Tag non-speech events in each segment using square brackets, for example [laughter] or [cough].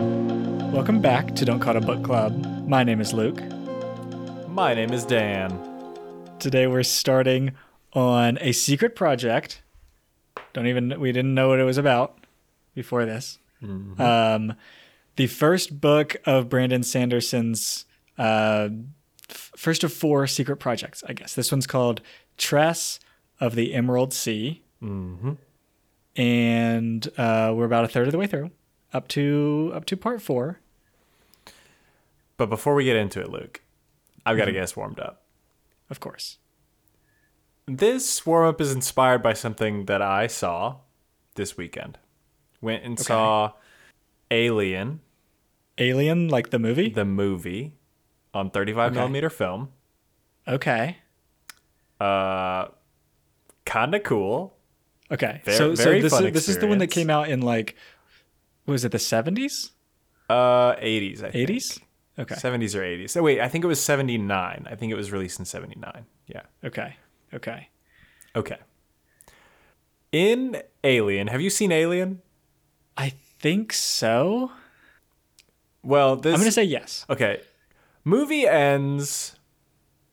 Welcome back to Don't Call It a Book Club. My name is Luke. My name is Dan. Today we're starting on a secret project. Don't even we didn't know what it was about before this. Um, the first book of Brandon Sanderson's uh, f- first of four secret projects, I guess. This one's called Tress of the Emerald Sea, Mm-hmm. and uh, we're about a third of the way through, up to up to part four. But before we get into it, Luke, I've got to get us warmed up. Of course. This warm up is inspired by something that I saw this weekend. Went and saw Alien, Alien, like the movie. the movie, on 35 Okay. millimeter film. Okay. Uh, kind of cool. Okay. Ver- so, so very this is this is the one that came out in like, was it the seventies, Uh, 80s, I think. eighties? Okay. 70s or 80s. So wait, I think it was 79. I think it was released in 79. Yeah. Okay. Okay. Okay. In Alien, have you seen Alien? I think so. Well, this I'm gonna say yes. Okay. Movie ends.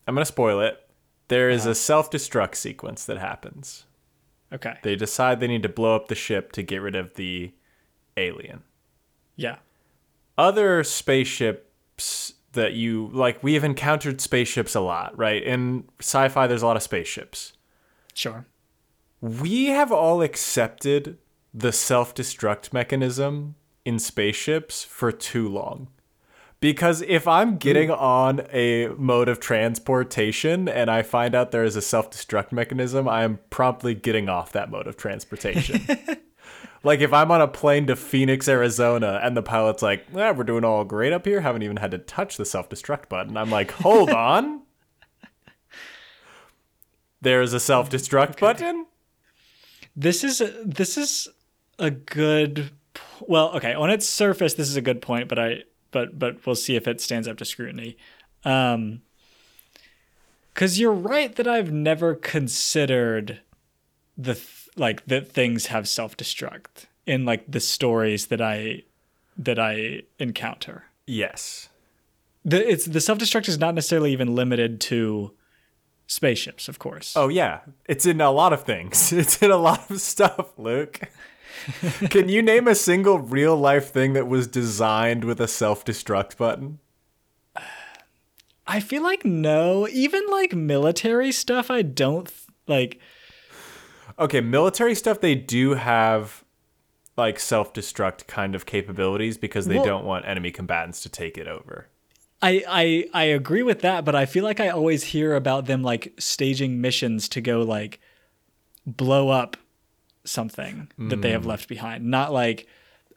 I'm going to spoil it. There is a self destruct sequence that happens. Okay. They decide they need to blow up the ship to get rid of the alien. Yeah. Other spaceships that you like, we have encountered spaceships a lot, right? In sci fi, there's a lot of spaceships. Sure. We have all accepted the self destruct mechanism in spaceships for too long. Because if I'm getting on a mode of transportation and I find out there is a self destruct mechanism, I am promptly getting off that mode of transportation. [laughs] like if I'm on a plane to Phoenix, Arizona, and the pilot's like, eh, we're doing all great up here, haven't even had to touch the self destruct button. I'm like, hold [laughs] on. There's a self destruct button? This is a, this is a good. Well, okay. On its surface, this is a good point, but I but but we'll see if it stands up to scrutiny. Um, because you're right that I've never considered the th- like that things have self destruct in like the stories that I that I encounter. Yes. The it's the self destruct is not necessarily even limited to spaceships, of course. Oh yeah, it's in a lot of things. [laughs] It's in a lot of stuff, Luke. [laughs] Can you name a single real life thing that was designed with a self-destruct button? I feel like no, even like military stuff. I don't like. Okay, military stuff they do have like self-destruct kind of capabilities because they Well- don't want enemy combatants to take it over. I, I I agree with that, but I feel like I always hear about them like staging missions to go like blow up something that they have left behind, not like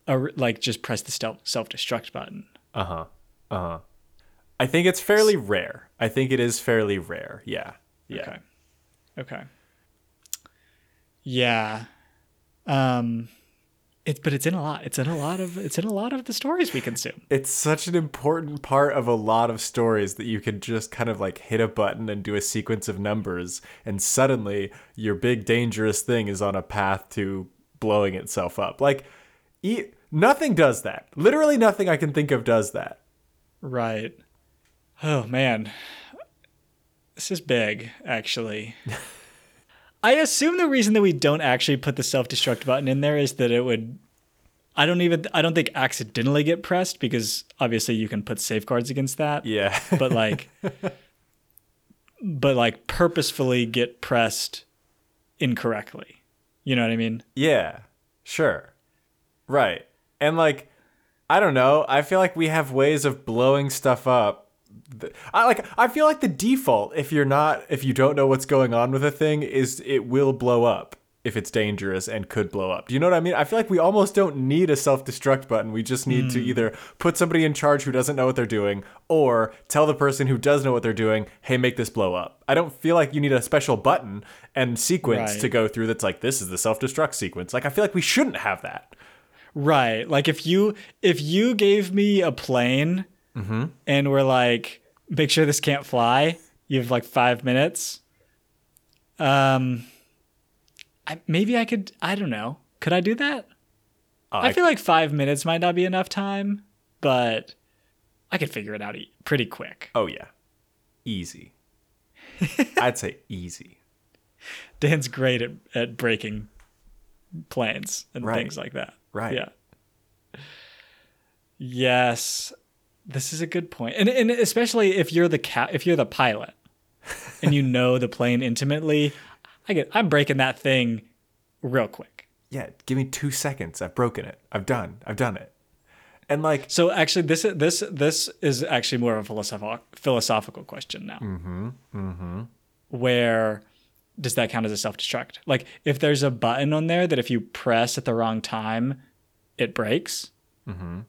a, like just press the self destruct button. Uh-huh. Uh-huh. I think it's fairly rare. I think it is fairly rare. Yeah. Yeah. Okay. Okay. Yeah. Um it's but it's in a lot. It's in a lot of it's in a lot of the stories we consume. it's such an important part of a lot of stories that you can just kind of like hit a button and do a sequence of numbers and suddenly your big dangerous thing is on a path to blowing itself up like e- nothing does that literally nothing i can think of does that Right. Oh man. This is big, actually. [laughs] I assume the reason that we don't actually put the self-destruct button in there is that it would I don't even I don't think accidentally get pressed because obviously you can put safeguards against that. yeah But like [laughs] but like purposefully get pressed incorrectly. You know what I mean? yeah sure right and like i don't know i feel like we have ways of blowing stuff up I like I feel like the default if you're not if you don't know what's going on with a thing is it will blow up if it's dangerous and could blow up. Do you know what I mean? I feel like we almost don't need a self-destruct button. We just need to hmm. either put somebody in charge who doesn't know what they're doing or tell the person who does know what they're doing, "Hey, make this blow up." I don't feel like you need a special button and sequence Right. to go through that's like this is the self-destruct sequence. Like I feel like we shouldn't have that. Right. Like if you if you gave me a plane mm-hmm. and we're like, make sure this can't fly, you have like five minutes. Um I, maybe I could I don't know. Could I do that? I feel like five minutes might not be enough time, but I could figure it out e- pretty quick. Oh yeah, easy. [laughs] I'd say easy. Dan's great at, at breaking planes and Right. things like that. Right. Yeah. Yes, this is a good point, and and especially if you're the cat, if you're the pilot, [laughs] and you know the plane intimately, I get I'm breaking that thing real quick. Yeah, give me two seconds. I've broken it. I've done. I've done it. And like, So actually, this this this is actually more of a philosophical philosophical question now. Mm-hmm. Mm-hmm. Where does that count as a self destruct? Like, if there's a button on there that if you press at the wrong time, it breaks. Mm-hmm.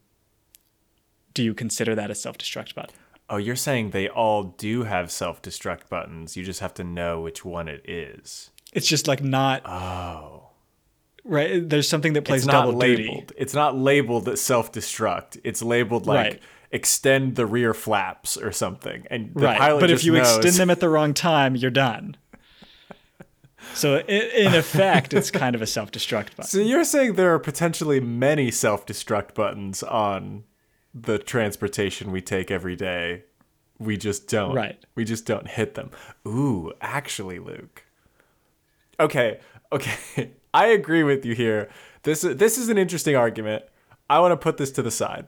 Do you consider that a self destruct button? oh, you're saying they all do have self-destruct buttons. You just have to know which one it is. It's just like not Oh. right. There's something that plays It's not double labeled. duty. It's not labeled as self-destruct. It's labeled like Right. extend the rear flaps or something. And the right. pilot But if you knows, extend them at the wrong time, you're done. So in effect, it's kind of a self destruct button. So you're saying there are potentially many self-destruct buttons on the transportation we take every day. We just don't. Right. We just don't hit them. Ooh, actually, Luke. Okay, okay. [laughs] I agree with you here. This this is an interesting argument. I want to put this to the side.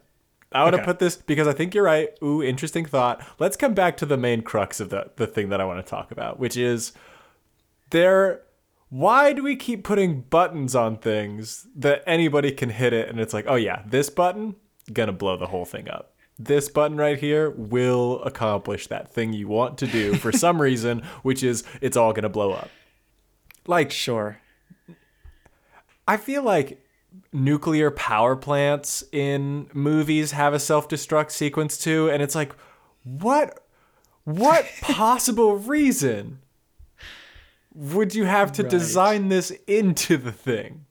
I want to Okay. put this because I think you're right. Ooh, interesting thought. Let's come back to the main crux of the the thing that I want to talk about, which is there why do we keep putting buttons on things that anybody can hit it and it's like oh yeah this button gonna blow the whole thing up this button right here will accomplish that thing you want to do for [laughs] some reason which is it's all gonna blow up like Sure. i feel like nuclear power plants in movies have a self-destruct sequence too and it's like what what [laughs] possible reason would you have to Right. design this into the thing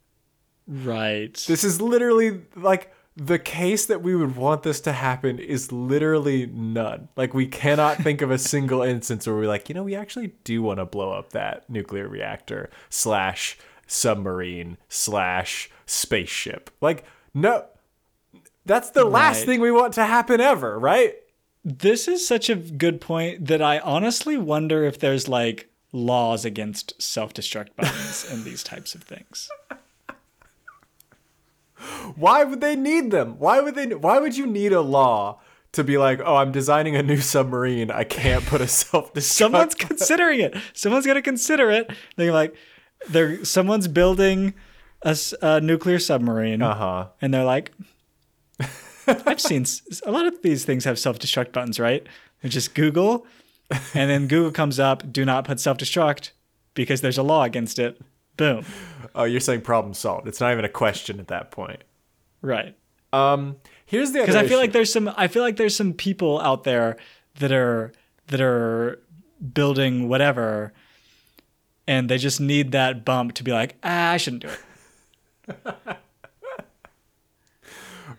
Right. this is literally like the case that we would want this to happen is literally none. Like we cannot think of a single [laughs] instance where we're like, you know, we actually do want to blow up that nuclear reactor slash submarine slash spaceship. Like no, that's the last Right. thing we want to happen ever, right? This is such a good point that I honestly wonder if there's like laws against self destruct buttons and these types of things. [laughs] Why would they need them? Why would they? Why would you need a law to be like, oh, I'm designing a new submarine. I can't put a [laughs] self destruct. Someone's considering it. Someone's going to consider it. They're like, they're someone's building a nuclear submarine, Uh huh. and they're like, [laughs] I've seen a lot of these things have self destruct buttons, right? Just Google, and then Google comes up, do not put self destruct because there's a law against it. Boom. Oh, you're saying problem solved. It's not even a question at that point. Right. Um, here's the other because I feel issue. like there's some I feel like there's some people out there that are that are building whatever and they just need that bump to be like ah I shouldn't do it. [laughs]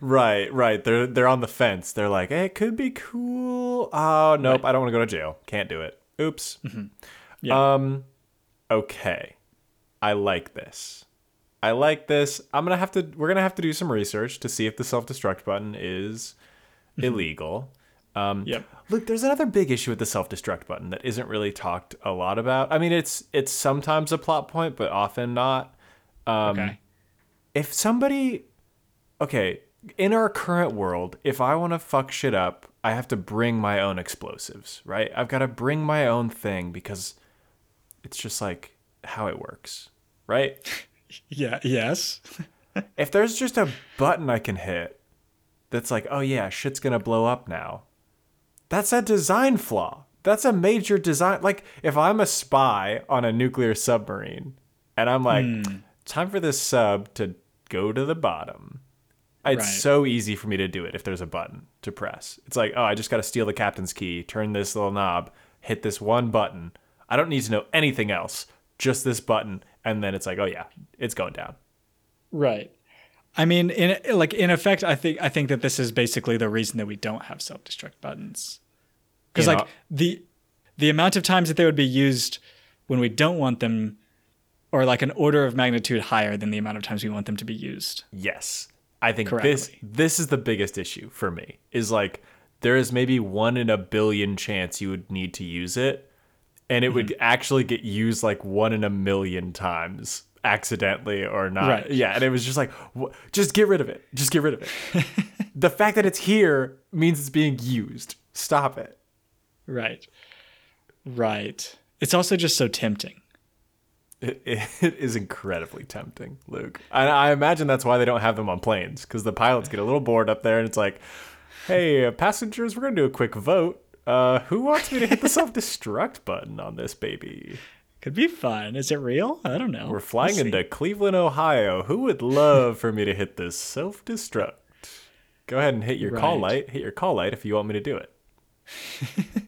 right, right. They're they're on the fence. They're like, hey, it could be cool. Oh, nope. I don't want to go to jail. Can't do it. Oops. Yeah. Um, okay. I like this. I like this. I'm gonna have to. We're gonna have to do some research to see if the self destruct button is illegal. Um, Yep. Look, there's another big issue with the self destruct button that isn't really talked a lot about. I mean, it's it's sometimes a plot point, but often not. Um, okay. if somebody okay in our current world if i want to fuck shit up i have to bring my own explosives right i've got to bring my own thing because it's just like how it works right [laughs] Yeah, yes. [laughs] if there's just a button i can hit that's like oh yeah shit's gonna blow up now that's a design flaw that's a major design like if i'm a spy on a nuclear submarine and i'm like hmm. time for this sub to go to the bottom it's Right. so easy for me to do it if there's a button to press it's like oh i just got to steal the captain's key turn this little knob hit this one button i don't need to know anything else just this button and then it's like oh yeah it's going down Right. I mean, in like in effect, I think I think that this is basically the reason that we don't have self destruct buttons, because like know- the the amount of times that they would be used when we don't want them, or like an order of magnitude higher than the amount of times we want them to be used. Yes. I think this this is the biggest issue for me. Is like there is maybe one in a billion chance you would need to use it, and it would Mm-hmm. actually get used like one in a million times accidentally or not. Right. Yeah, and it was just like, wh- just get rid of it. Just get rid of it. [laughs] the fact that it's here means it's being used. Stop it. Right. Right. It's also just so tempting. It, it is incredibly tempting, Luke. And I imagine that's why they don't have them on planes because the pilots get a little bored up there and it's like, hey, uh, passengers, we're going to do a quick vote. Uh, who wants me to hit the self destruct button on this baby? Could be fun. Is it real? I don't know. We're flying We'll into Cleveland, Ohio. Who would love for me to hit this self destruct? Go ahead and hit your call light. Hit your call light if you want me to do it. [laughs]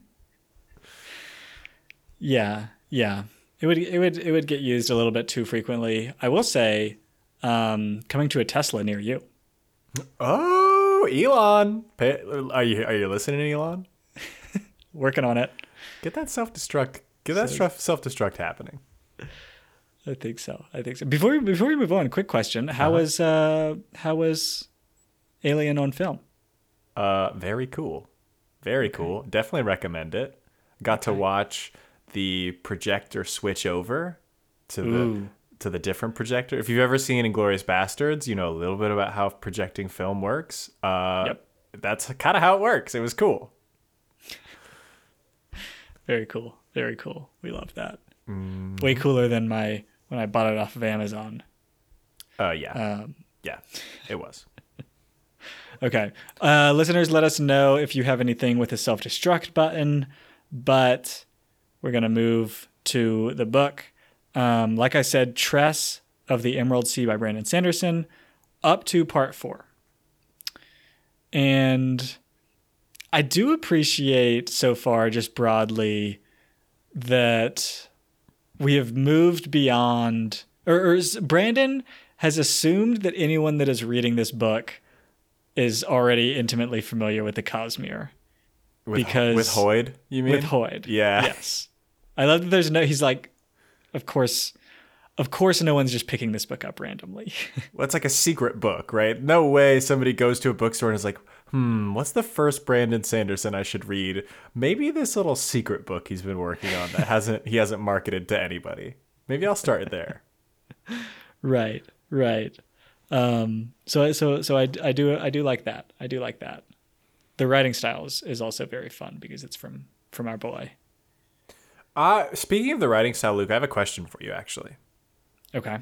Yeah, yeah. It would it would it would get used a little bit too frequently. I will say, um, coming to a Tesla near you. Oh, Elon. Are you are you listening, Elon? Working on it. Get that self destruct. Get that self destruct happening. I think so. I think so. Before we before we move on, quick question: How Uh-huh. was uh how was Alien on film? Uh, very cool. Very cool. Definitely recommend it. Got to watch the projector switch over to the to the different projector. If you've ever seen Inglourious Basterds, you know a little bit about how projecting film works. Uh, Yep. That's kind of how it works. It was cool. Very cool. Very cool. We love that. Mm-hmm. Way cooler than my when I bought it off of Amazon. Uh, yeah, Um, yeah, it was. [laughs] Okay. Uh, listeners, let us know if you have anything with a self destruct button, but we're going to move to the book. Um, like I said, Tress of the Emerald Sea by Brandon Sanderson, up to part four. And I do appreciate so far, just broadly, that we have moved beyond, or, or Brandon has assumed that anyone that is reading this book is already intimately familiar with the Cosmere With, Because- with Hoid, you mean? with Hoid. Yeah. Yes. I love that there's no, he's like, of course, of course, no one's just picking this book up randomly. [laughs] Well, it's like a secret book, right? No way somebody goes to a bookstore and is like, hmm, what's the first Brandon Sanderson I should read? Maybe this little secret book he's been working on that hasn't he hasn't marketed to anybody. Maybe I'll start there. [laughs] right. Right. Um, so, so, so I, I do, I do like that. I do like that. The writing style is, is also very fun because it's from, from our boy. Uh, speaking of the writing style, Luke, I have a question for you actually. Okay.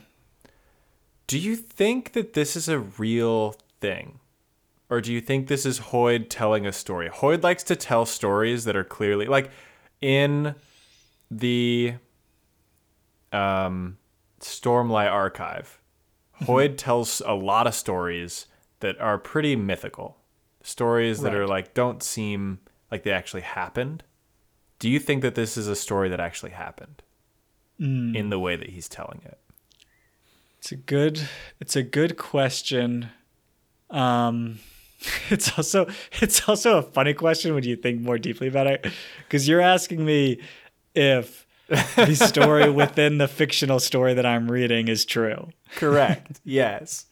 Do you think that this is a real thing? Or do you think this is Hoid telling a story? Hoid likes to tell stories that are clearly like in the um, Stormlight archive. Hoid tells a lot of stories that are pretty mythical. Stories that are like don't seem like they actually happened. Do you think that this is a story that actually happened in the way that he's telling it? It's a good it's a good question. Um [laughs] it's also it's also a funny question when you think more deeply about it because you're asking me if the story [laughs] within the fictional story that I'm reading is true. Correct. [laughs] yes.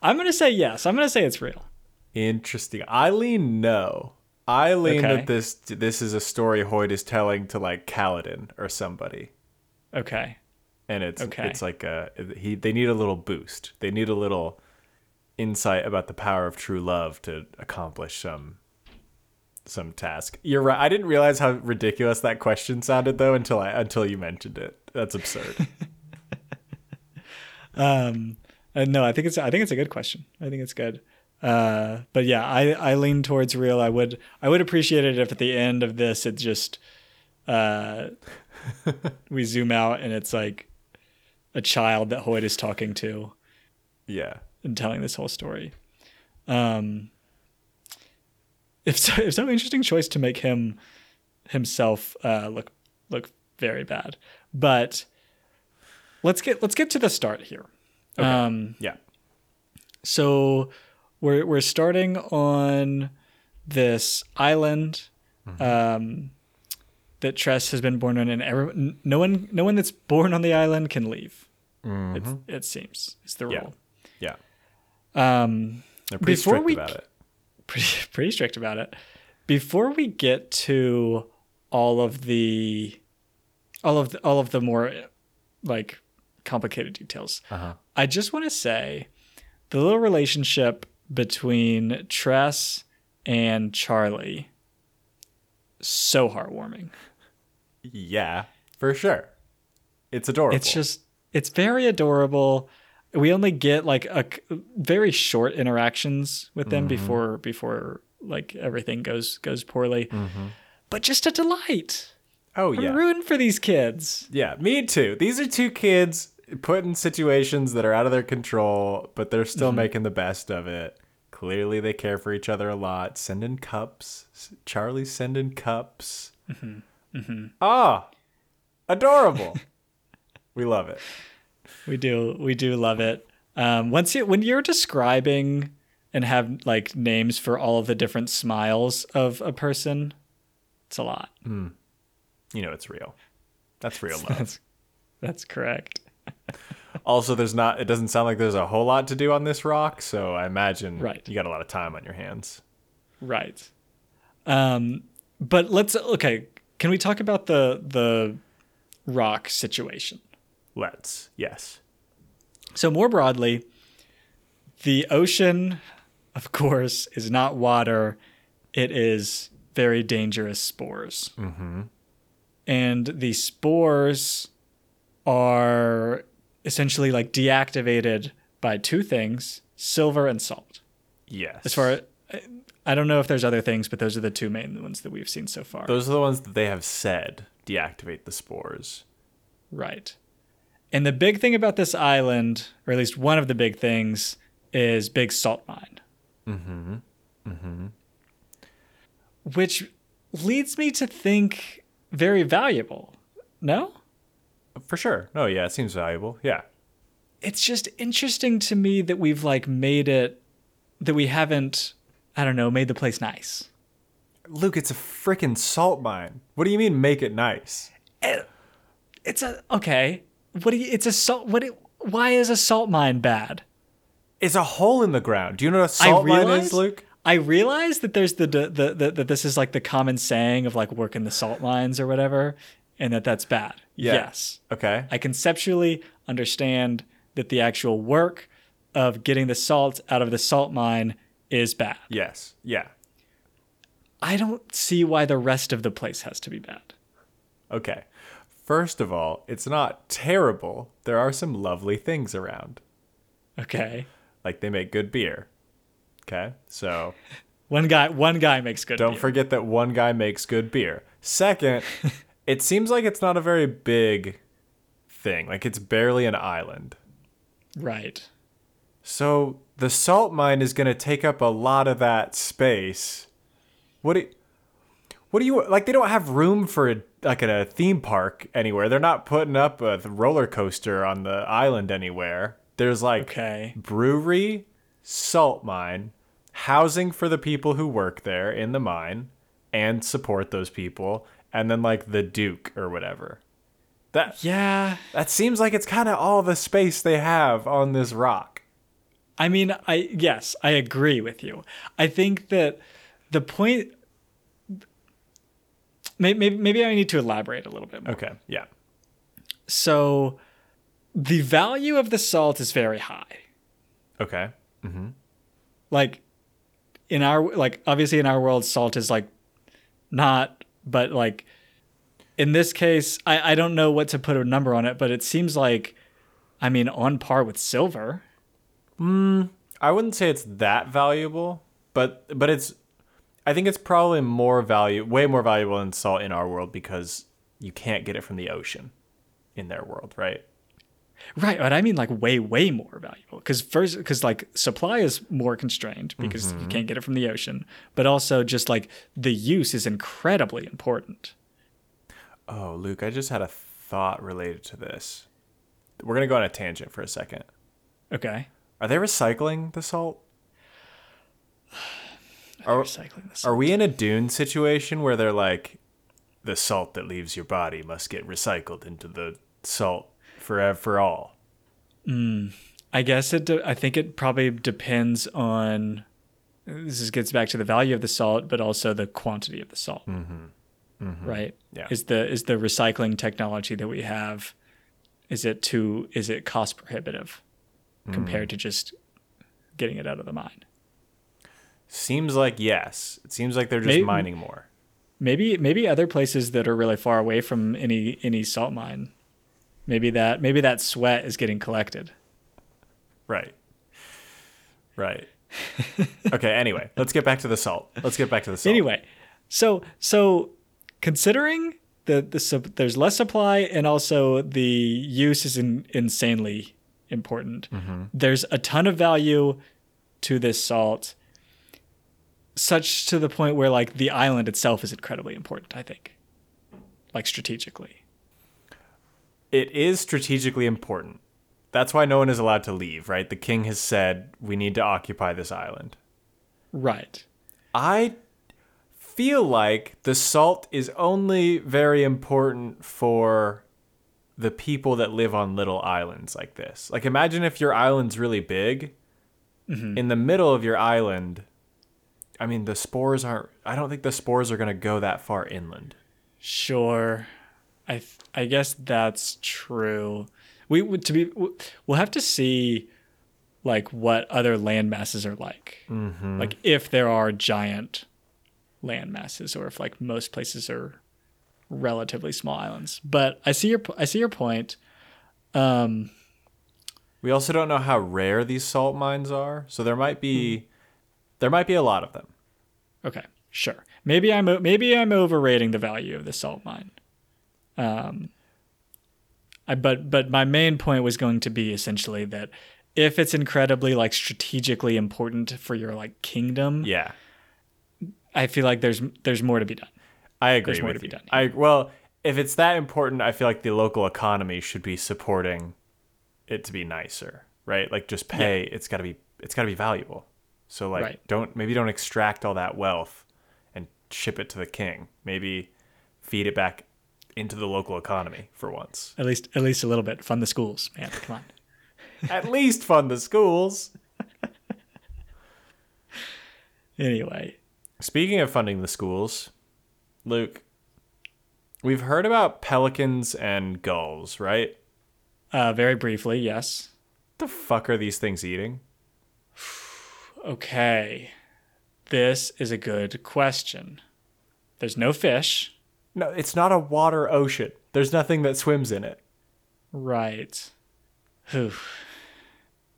I'm going to say yes. I'm going to say it's real. Interesting. I lean no. I lean Okay. that this this is a story Hoid is telling to like Kaladin or somebody, Okay. and it's Okay. it's like a he. They need a little boost. They need a little insight about the power of true love to accomplish some some task. You're right. I didn't realize how ridiculous that question sounded though until I until you mentioned it. That's absurd. [laughs] Um uh, no, I think it's I think it's a good question. I think it's good. Uh, but yeah, I, I lean towards real. I would I would appreciate it if at the end of this it just uh, [laughs] we zoom out and it's like a child that Hoid is talking to yeah. And telling this whole story. Um, if so, [laughs] if so, interesting choice to make him himself uh, look look very bad. But let's get let's get to the start here. Um, Yeah. so we're we're starting on this island um, that Tress has been born on, and every, no one no one that's born on the island can leave. It, it seems it's the Yeah. rule. Yeah. Um, They're pretty Before strict we- about it. [laughs] pretty pretty strict about it. Before we get to all of the all of the, all of the more like complicated details, Uh-huh. I just want to say the little relationship between Tress and Charlie so heartwarming. Yeah, for sure. It's adorable. It's just it's very adorable. We only get like a very short interactions with them before before like everything goes goes poorly. But just a delight. oh I'm yeah, rooting for these kids. yeah. Me too. These are two kids put in situations that are out of their control, but they're still Mm-hmm. making the best of it. Clearly, they care for each other a lot. Sending cups. Charlie's sending cups. Mm-hmm. Ah, adorable. [laughs] we love it. We do we do love it. Um, once you when you're describing and have like names for all of the different smiles of a person, it's a lot. You know it's real. That's real [laughs] love. That's that's correct. [laughs] also, there's not. It doesn't sound like there's a whole lot to do on this rock, so I imagine Right. you got a lot of time on your hands. Right. Um, but let's okay. Can we talk about the the rock situation? Let's. Yes. So more broadly, the ocean, of course, is not water. It is very dangerous spores. Mm-hmm. And the spores are essentially like deactivated by two things: silver and salt. Yes. As far I don't know if there's other things, but those are the two main ones that we've seen so far. Those are the ones that they have said deactivate the spores. Right. And the big thing about this island, or at least one of the big things, is big salt mine. Mm-hmm. Mm-hmm. Which leads me to think very valuable. No? For sure. No, yeah, it seems valuable. Yeah. It's just interesting to me that we've like made it that we haven't, I don't know, made the place nice. Luke, it's a freaking salt mine. What do you mean make it nice? It's a okay. What do you it's a salt what it, why is a salt mine bad? It's a hole in the ground. Do you know what a salt mine is, Luke? I realize that there's the, the, the, the that this is like the common saying of like working the salt mines or whatever, and that that's bad. Yeah. Yes, Okay. I conceptually understand that the actual work of getting the salt out of the salt mine is bad. yes. Yeah. I don't see why the rest of the place has to be bad. Okay. First of all, it's not terrible. There are some lovely things around. Okay, Like they make good beer. Okay. So [laughs] one guy one guy makes good. don't beer. forget that one guy makes good beer. Second, [laughs] it seems like it's not a very big thing. Like it's barely an island. right. So the salt mine is going to take up a lot of that space. What do you, what do you like? They don't have room for a, like at a theme park anywhere. They're not putting up a roller coaster on the island anywhere. There's like Okay. brewery, salt mine, housing for the people who work there in the mine and support those people, and then like the Duke or whatever. That Yeah. that seems like it's kind of all the space they have on this rock. I mean, I yes, I agree with you. I think that the point. Maybe, maybe I need to elaborate a little bit more. Okay, yeah. So, the value of the salt is very high. Okay. Mm-hmm. Like, in our like obviously in our world, salt is like not, but like in this case, I I don't know what to put a number on it, but it seems like, I mean, on par with silver. Hmm, I wouldn't say it's that valuable, but but it's I think it's probably more value way more valuable than salt in our world because you can't get it from the ocean in their world, right? Right, but I mean like way, way more valuable because first, because like supply is more constrained because you mm-hmm. can't get it from the ocean, but also just like the use is incredibly important. Oh, Luke, I just had a thought related to this. We're going to go on a tangent for a second. Okay, Are they recycling the salt? [sighs] Are, recycling this. are we in a dune situation where they're like the salt that leaves your body must get recycled into the salt forever for all? Hmm. I guess it. De- I think it probably depends on. This is, gets back to the value of the salt, but also the quantity of the salt. Mm-hmm. Mm-hmm. Right. Yeah. Is the is the recycling technology that we have? Is it too? Is it cost prohibitive mm. compared to just getting it out of the mine? Seems like yes. It seems like they're just Maybe- mining more. Maybe maybe other places that are really far away from any any salt mine. Maybe that maybe that sweat is getting collected. Right. Right. okay, anyway, let's get back to the salt. Let's get back to the salt. Anyway, so so considering the the sup- there's less supply and also the use is in, insanely important. Mm-hmm. There's a ton of value to this salt, such to the point where like the island itself is incredibly important. I think, like strategically. It is strategically important. That's why no one is allowed to leave, right? The king has said we need to occupy this island. Right. I feel like the salt is only very important for the people that live on little islands like this. Like imagine if your island's really big. Mm-hmm. In the middle of your island, I mean the spores aren't I don't think the spores are going to go that far inland. Sure. I th- I guess that's true. We would to be. We'll have to see like what other land masses are like. Mm-hmm. Like if there are giant land masses or if like most places are relatively small islands. But I see your I see your point. Um We also don't know how rare these salt mines are, so there might be there might be a lot of them. Okay, sure. Maybe I'm maybe I'm overrating the value of the salt mine. Um I, but but my main point was going to be essentially that if it's incredibly like strategically important for your like kingdom, Yeah. I feel like there's there's more to be done. I agree There's more with to be you. done I well, if it's that important, I feel like the local economy should be supporting it to be nicer, right? Like just pay. It's got to be it's got to be valuable. So like Right. don't maybe don't extract all that wealth and ship it to the king. Maybe feed it back into the local economy for once. At least at least a little bit. Fund the schools, man. Come on. [laughs] At least fund the schools. Anyway, Speaking of funding the schools, Luke, we've heard about pelicans and gulls, right? uh, very briefly, yes. the fuck are these things eating? Okay, this is a good question. There's no fish, No, it's not a water ocean. There's nothing that swims in it. right? Whew.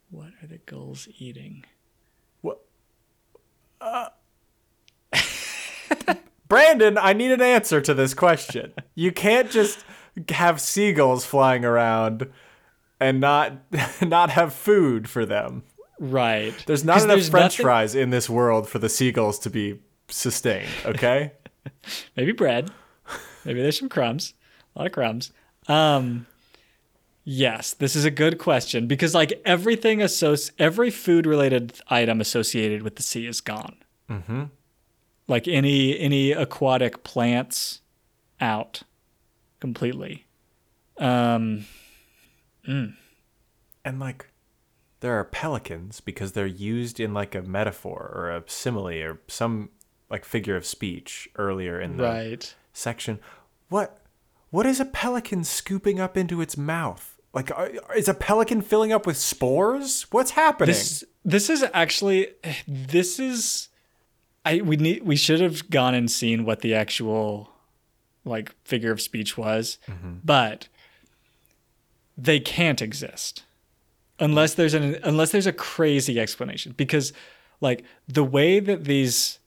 What are the gulls eating? What? Uh, [laughs] Brandon, I need an answer to this question. You can't just have seagulls flying around and not [laughs] not have food for them. Right. There's not enough there's french nothing- fries in this world for the seagulls to be sustained, okay? [laughs] maybe bread maybe there's some crumbs a lot of crumbs um yes this is a good question because like everything associ- every food related item associated with the sea is gone mm-hmm. like any any aquatic plants out completely um and like there are pelicans because they're used in like a metaphor or a simile or some like figure of speech earlier in the right section. What what is a pelican scooping up into its mouth? Like are, is a pelican filling up with spores? What's happening? This this is actually this is I we need we should have gone and seen what the actual like figure of speech was, mm-hmm. but they can't exist unless there's an unless there's a crazy explanation because like the way that these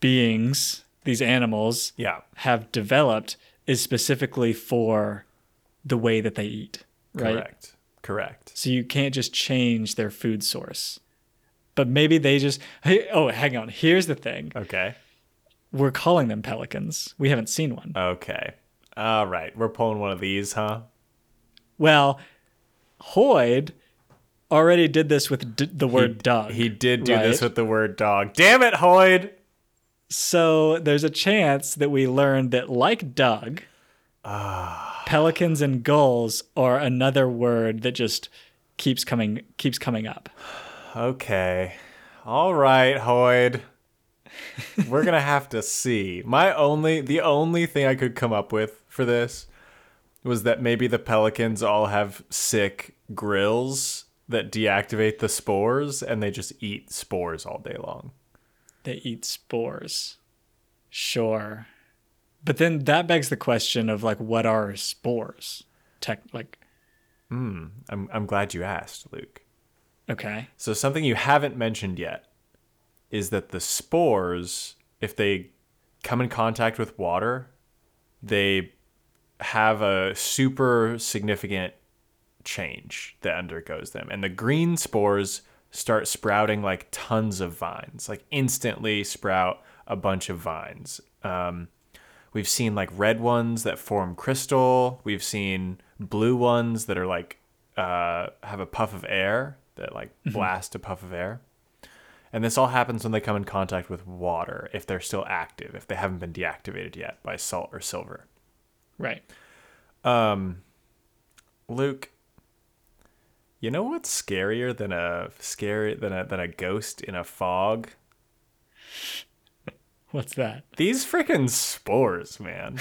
beings, these animals yeah, have developed is specifically for the way that they eat, right? correct. Correct. So you can't just change their food source. But maybe they just hey, oh, hang on. Here's the thing. Okay. We're calling them pelicans. We haven't seen one. Okay. All right. We're pulling one of these, huh? Well, Hoid already did this with d- the word dog. He did do this with the word dog. Damn it, Hoid. So there's a chance that we learned that like Doug, Ah. pelicans and gulls are another word that just keeps coming keeps coming up. Okay. All right, Hoid. We're going to have to see. My only the only thing I could come up with for this was that maybe the pelicans all have sick grills that deactivate the spores and they just eat spores all day long. They eat spores. Sure. But then that begs the question of like what are spores? Tech like hmm. I'm I'm glad you asked, Luke. okay. So something you haven't mentioned yet is that the spores, if they come in contact with water, they have a super significant change that undergoes them. And the green spores start sprouting like tons of vines, like instantly sprout a bunch of vines. Um, we've seen like red ones that form crystal. We've seen blue ones that are like uh, have a puff of air that like blast a puff of air. And this all happens when they come in contact with water, if they're still active, if they haven't been deactivated yet by salt or silver. Right. Luke, you know what's scarier than a scary than a than a ghost in a fog? [laughs] What's that? These freaking spores, man.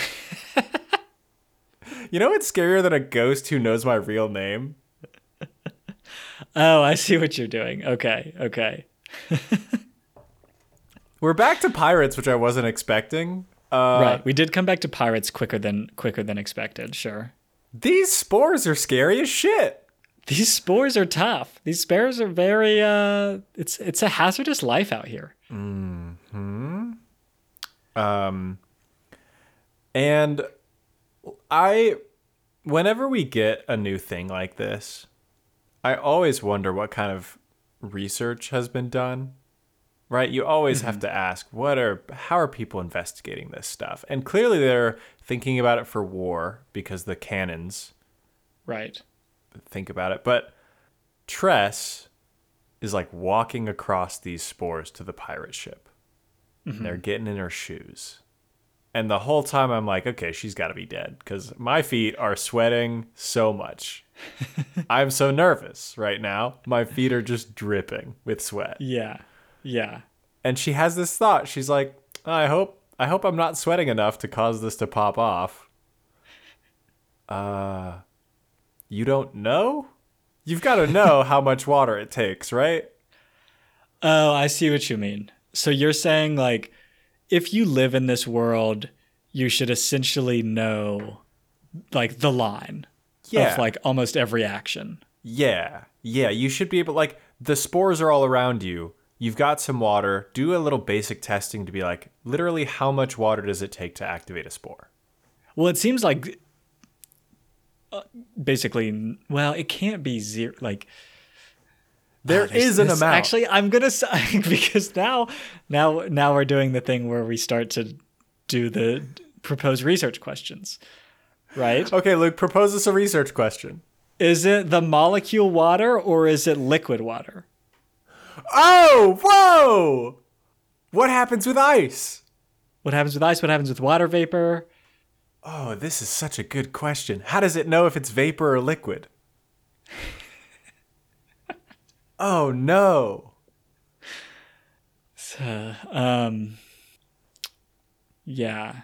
[laughs] you know what's scarier than a ghost who knows my real name? Oh, I see what you're doing. Okay. Okay. [laughs] We're back to pirates, which I wasn't expecting. Uh, right. We did come back to pirates quicker than quicker than expected. Sure. These spores are scary as shit. These spores are tough. These spores are very uh it's it's a hazardous life out here. Hmm. Um, and I, whenever we get a new thing like this, I always wonder what kind of research has been done. Right? You always have to ask, what are, how are people investigating this stuff? And clearly they're thinking about it for war because the cannons Right. Think about it. But Tress is like walking across these spores to the pirate ship. And they're getting in her shoes. And the whole time I'm like, okay, she's got to be dead because my feet are sweating so much. [laughs] I'm so nervous right now. My feet are just dripping with sweat. Yeah. Yeah. And she has this thought. She's like, I hope I hope I'm not sweating enough to cause this to pop off. Uh you don't know? You've got to know how [laughs] much water it takes, right? Oh, I see what you mean. So you're saying like if you live in this world, you should essentially know like the line Yeah. of like almost every action. Yeah. Yeah, you should be able like the spores are all around you. You've got some water. Do a little basic testing to be like literally how much water does it take to activate a spore? Well, it seems like uh, basically well, it can't be zero like There Oh, is an this- amount. Actually, I'm gonna say [laughs] because now, now, now we're doing the thing where we start to do the propose research questions, right? Okay, Luke, propose us a research question. Is it the molecule water or is it liquid water? Oh, whoa! What happens with ice? What happens with ice? What happens with water vapor? Oh, this is such a good question. How does it know if it's vapor or liquid? [laughs] oh no. So, um, yeah.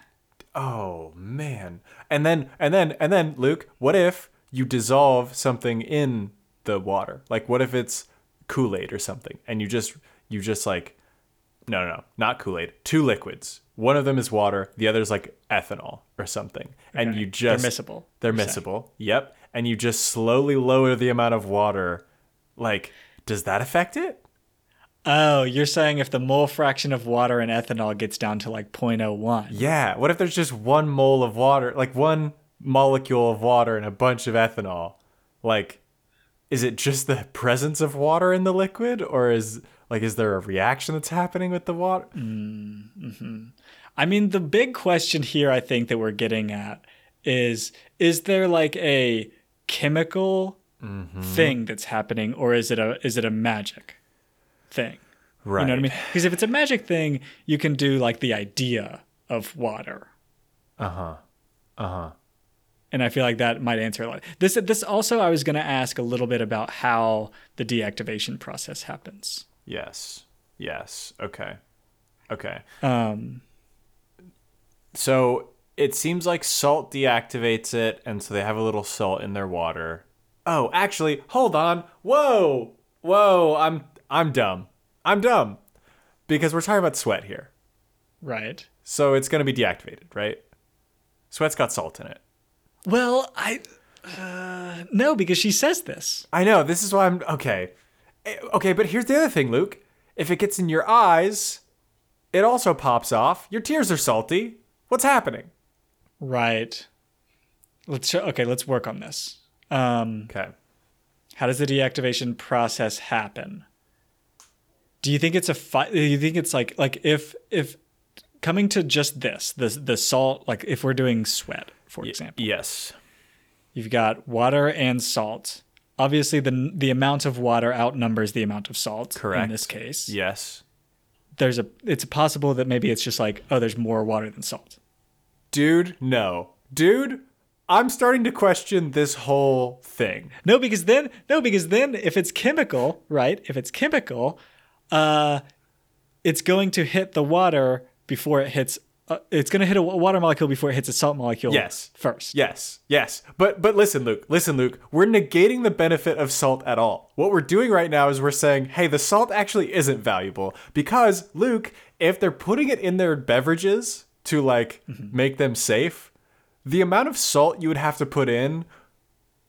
Oh man. And then and then and then Luke, what if you dissolve something in the water? Like what if it's Kool-Aid or something and you just you just like no, no, no, not Kool-Aid. Two liquids. One of them is water, the other is like ethanol or something. And you just They're miscible, They're you're saying. miscible. Yep. And you just slowly lower the amount of water. Like does that affect it? Oh, you're saying if the mole fraction of water in ethanol gets down to like 0.01. Yeah. What if there's just one mole of water, like one molecule of water and a bunch of ethanol? Like, is it just the presence of water in the liquid, or is like is there a reaction that's happening with the water? I mean, the big question here, I think, that we're getting at is is there like a chemical Mm-hmm. thing that's happening, or is it a is it a magic thing? Right. You know what I mean? Because if it's a magic thing, you can do like the idea of water. Uh huh. Uh huh. and I feel like that might answer a lot. This this also I was going to ask a little bit about how the deactivation process happens. Yes. Yes. Okay. Okay. Um, So it seems like salt deactivates it, and so they have a little salt in their water. Oh, actually, hold on. Whoa, whoa. I'm I'm dumb. I'm dumb because we're talking about sweat here. right. So it's gonna be deactivated, right? Sweat's got salt in it. Well, I uh, no because she says this. I know. This is why I'm okay. Eh, Okay, but here's the other thing, Luke. If it gets in your eyes, it also pops off. Your tears are salty. What's happening? Right. Let's okay. Let's work on this. Um, Okay. how does the deactivation process happen? Do you think it's a fi- do you think it's like like if if coming to just this the the salt like if we're doing sweat for example Yes. you've got water and salt obviously the the amount of water outnumbers the amount of salt Correct. in this case Yes. there's a it's possible that maybe it's just like oh there's more water than salt Dude, no. Dude, I'm starting to question this whole thing. no because then no because then if it's chemical right if it's chemical uh it's going to hit the water before it hits uh, it's going to hit a water molecule before it hits a salt molecule Yes. first Yes, yes. But but listen, Luke, listen, Luke. We're negating the benefit of salt at all. What we're doing right now is we're saying, hey, the salt actually isn't valuable because Luke, if they're putting it in their beverages to like make them safe, the amount of salt you would have to put in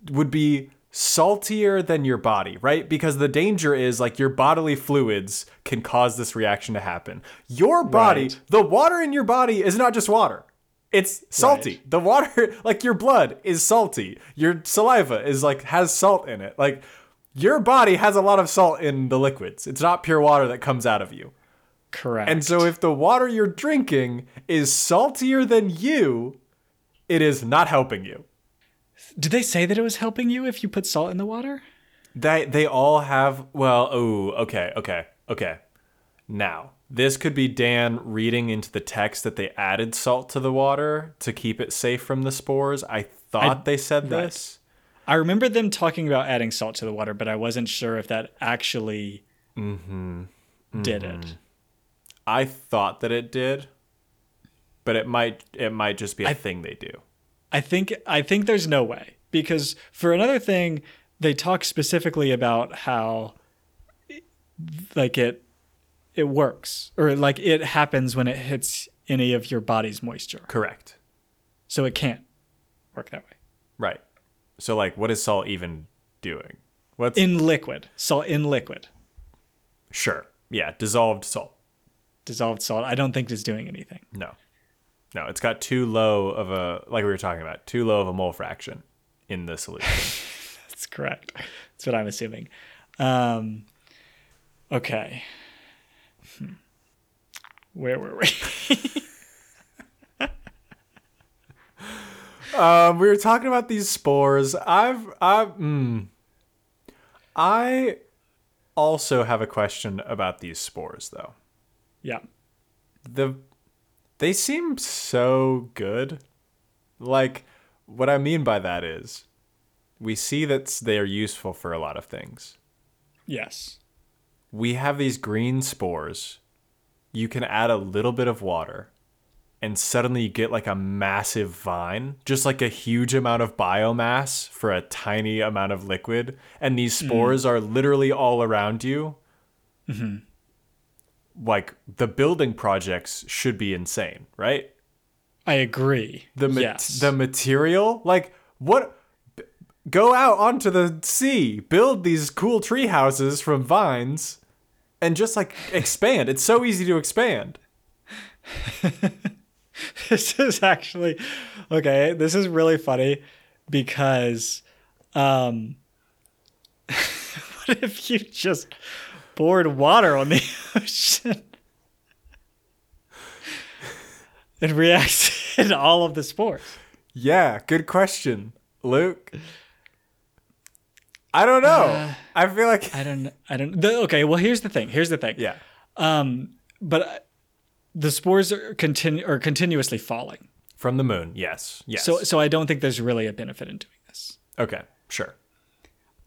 would be saltier than your body, right? Because the danger is like your bodily fluids can cause this reaction to happen. Your body, Right. the water in your body is not just water. It's salty. Right. The water, [laughs] like your blood is salty. Your saliva is like has salt in it. Like your body has a lot of salt in the liquids. It's not pure water that comes out of you. correct And so if the water you're drinking is saltier than you, it is not helping you. Did they say that it was helping you if you put salt in the water They they all have well, oh, okay, okay, okay. Now, this could be Dan reading into the text that they added salt to the water to keep it safe from the spores. I thought I- they said right. this. I remember them talking about adding salt to the water, but I wasn't sure if that actually Mm-hmm. did it. I thought that it did, but it might it might just be a thing they do. I think I think there's no way because for another thing, they talk specifically about how like it it works or like it happens when it hits any of your body's moisture, Correct. so it can't work that way. Right. So like what is salt even doing? What's In liquid, salt in liquid, sure. Yeah, dissolved salt. dissolved salt. I don't think is doing anything. No. No, it's got too low of a like we were talking about, too low of a mole fraction in the solution. [laughs] That's correct. That's what I'm assuming. Um, okay. Hmm. Where were we? [laughs] um, we were talking about these spores. I've I've mm, I also have a question about these spores though. yeah. The they seem so good. Like what I mean by that is we see that they are useful for a lot of things. Yes. we have these green spores. You can add a little bit of water, and suddenly you get like a massive vine, just like a huge amount of biomass for a tiny amount of liquid. And these hmm. spores are literally all around you. Mm-hmm. Like the building projects should be insane, right? I agree. The ma- yes. the material, like what? b- Go out onto the sea, build these cool tree houses from vines, and just like [laughs] expand. It's so easy to expand. [laughs] this is actually okay. This is really funny because um, [laughs] what if you just poured water on the [laughs] ocean and reacted [laughs] all of the spores? Yeah, good question, Luke. I don't know. I feel like I don't. I don't. The, okay. Well, here's the thing. Here's the thing. yeah, Um, but uh, the spores are continu- are continuously falling. From the moon, yes. Yes. So so I don't think there's really a benefit in doing this. okay, sure.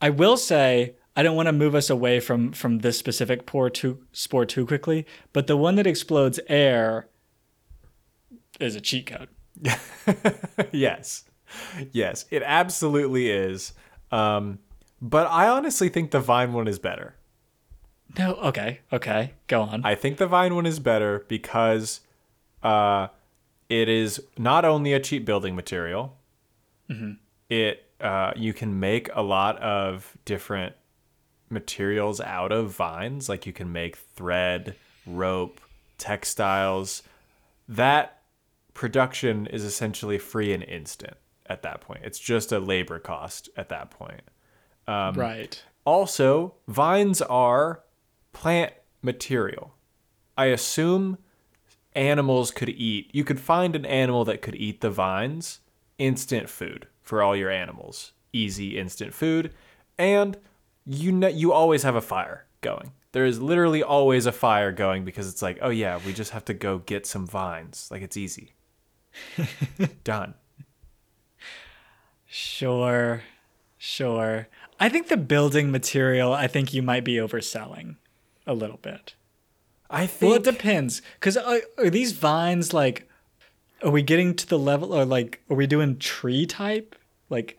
I will say I don't want to move us away from from this specific pour too, spore too quickly, but the one that explodes air is a cheat code. [laughs] yes. Yes, it absolutely is. Um, but I honestly think the Vine one is better. No, okay, okay, go on. I think the Vine one is better because uh, it is not only a cheap building material. It uh, you can make a lot of different materials out of vines. Like you can make thread, rope, textiles. That production is essentially free and instant at that point. It's just a labor cost at that point. Um, right. Also, vines are plant material. I assume animals could eat. You could find an animal that could eat the vines. Instant food for all your animals. Easy instant food, and you know, you always have a fire going. There is literally always a fire going because it's like, oh yeah, we just have to go get some vines. Like it's easy. [laughs] Done. Sure. Sure. I think the building material, I think you might be overselling a little bit. I think Well, it depends. Because are, uh, are these vines like, are we getting to the level, or like, are we doing tree type? Like,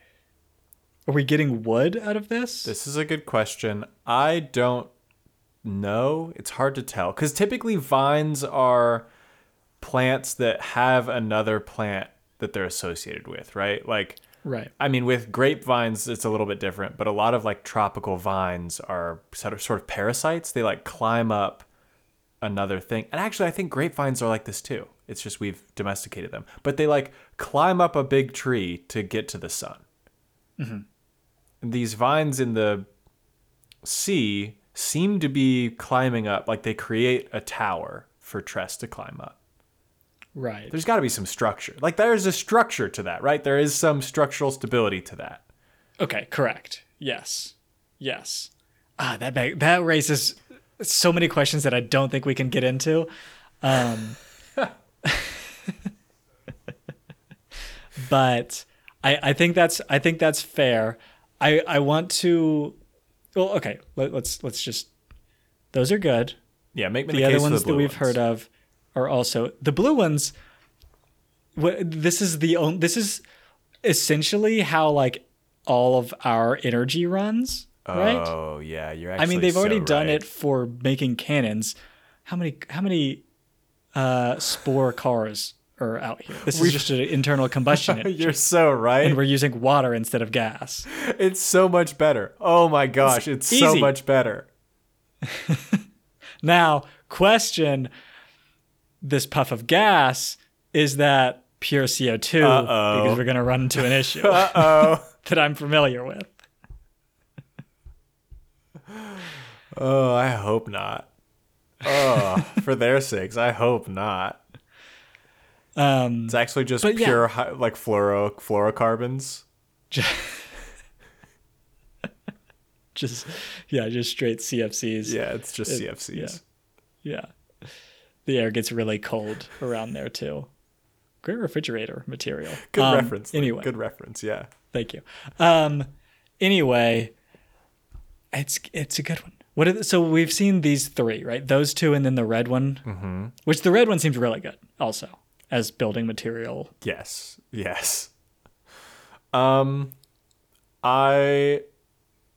are we getting wood out of this? This is a good question. I don't know. It's hard to tell because typically vines are plants that have another plant that they're associated with, right? Like, right. I mean, with grapevines, it's a little bit different, but a lot of like tropical vines are sort of sort of parasites. They like climb up another thing. And actually, I think grapevines are like this too. It's just we've domesticated them, but they like climb up a big tree to get to the sun. Mm-hmm. These vines in the sea seem to be climbing up, like they create a tower for Tress to climb up. Right. There's got to be some structure. Like there's a structure to that, right? There is some structural stability to that. Okay, correct. Yes. Yes. Ah, that bag, that raises so many questions that I don't think we can get into. Um, [laughs] but I, I think that's I think that's fair. I, I want to well okay let, let's let's just those are good Yeah, make me the, the, other ones the that we've ones. heard of are also the blue ones. wh- This is the only. This is essentially how like all of our energy runs, right? Oh yeah, you're. I mean, they've already so done right. it for making cannons. How many? How many uh, spore cars are out here? This is just an internal combustion [laughs] engine, You're so right. and we're using water instead of gas. It's so much better. Oh my gosh, it's, so much better. [laughs] Now, question: This puff of gas is that pure CO two? Uh-oh. Because we're going to run into an issue [laughs] Oh, that I'm familiar with. oh, I hope not. Oh, for their sakes, I hope not. Um, It's actually just yeah. pure hi- like fluoro fluorocarbons. [laughs] just yeah, just straight CFCs. Yeah, it's just It- CFCs. Yeah. yeah. The air gets really cold around there too. Great refrigerator material. Good Um, reference. Anyway, good reference. Yeah. thank you. Um, anyway, it's it's a good one. What are the, so we've seen these three, right? Those two, and then the red one, mm-hmm. which the red one seems really good, also as building material. Yes. Yes. Um I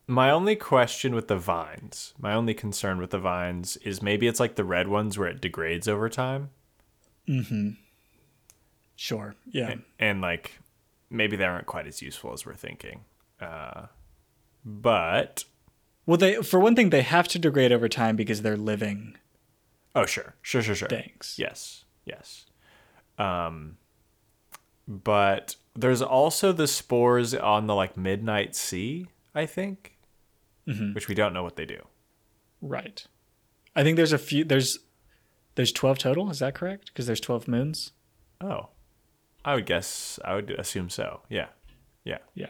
my only question with the vines, my only concern with the vines is maybe it's like the red ones where it degrades over time Mm-hmm. Sure. Yeah. and like maybe they aren't quite as useful as we're thinking. Uh but Well, they for one thing they have to degrade over time because they're living oh sure. Sure, sure, sure. things. Yes. Yes. Um but there's also the spores on the like midnight sea, I think. Which we don't know what they do. Right. I think there's a few. There's there's twelve total. Is that correct? Because there's twelve moons. Oh, I would guess. I would assume so. Yeah, yeah. Yeah.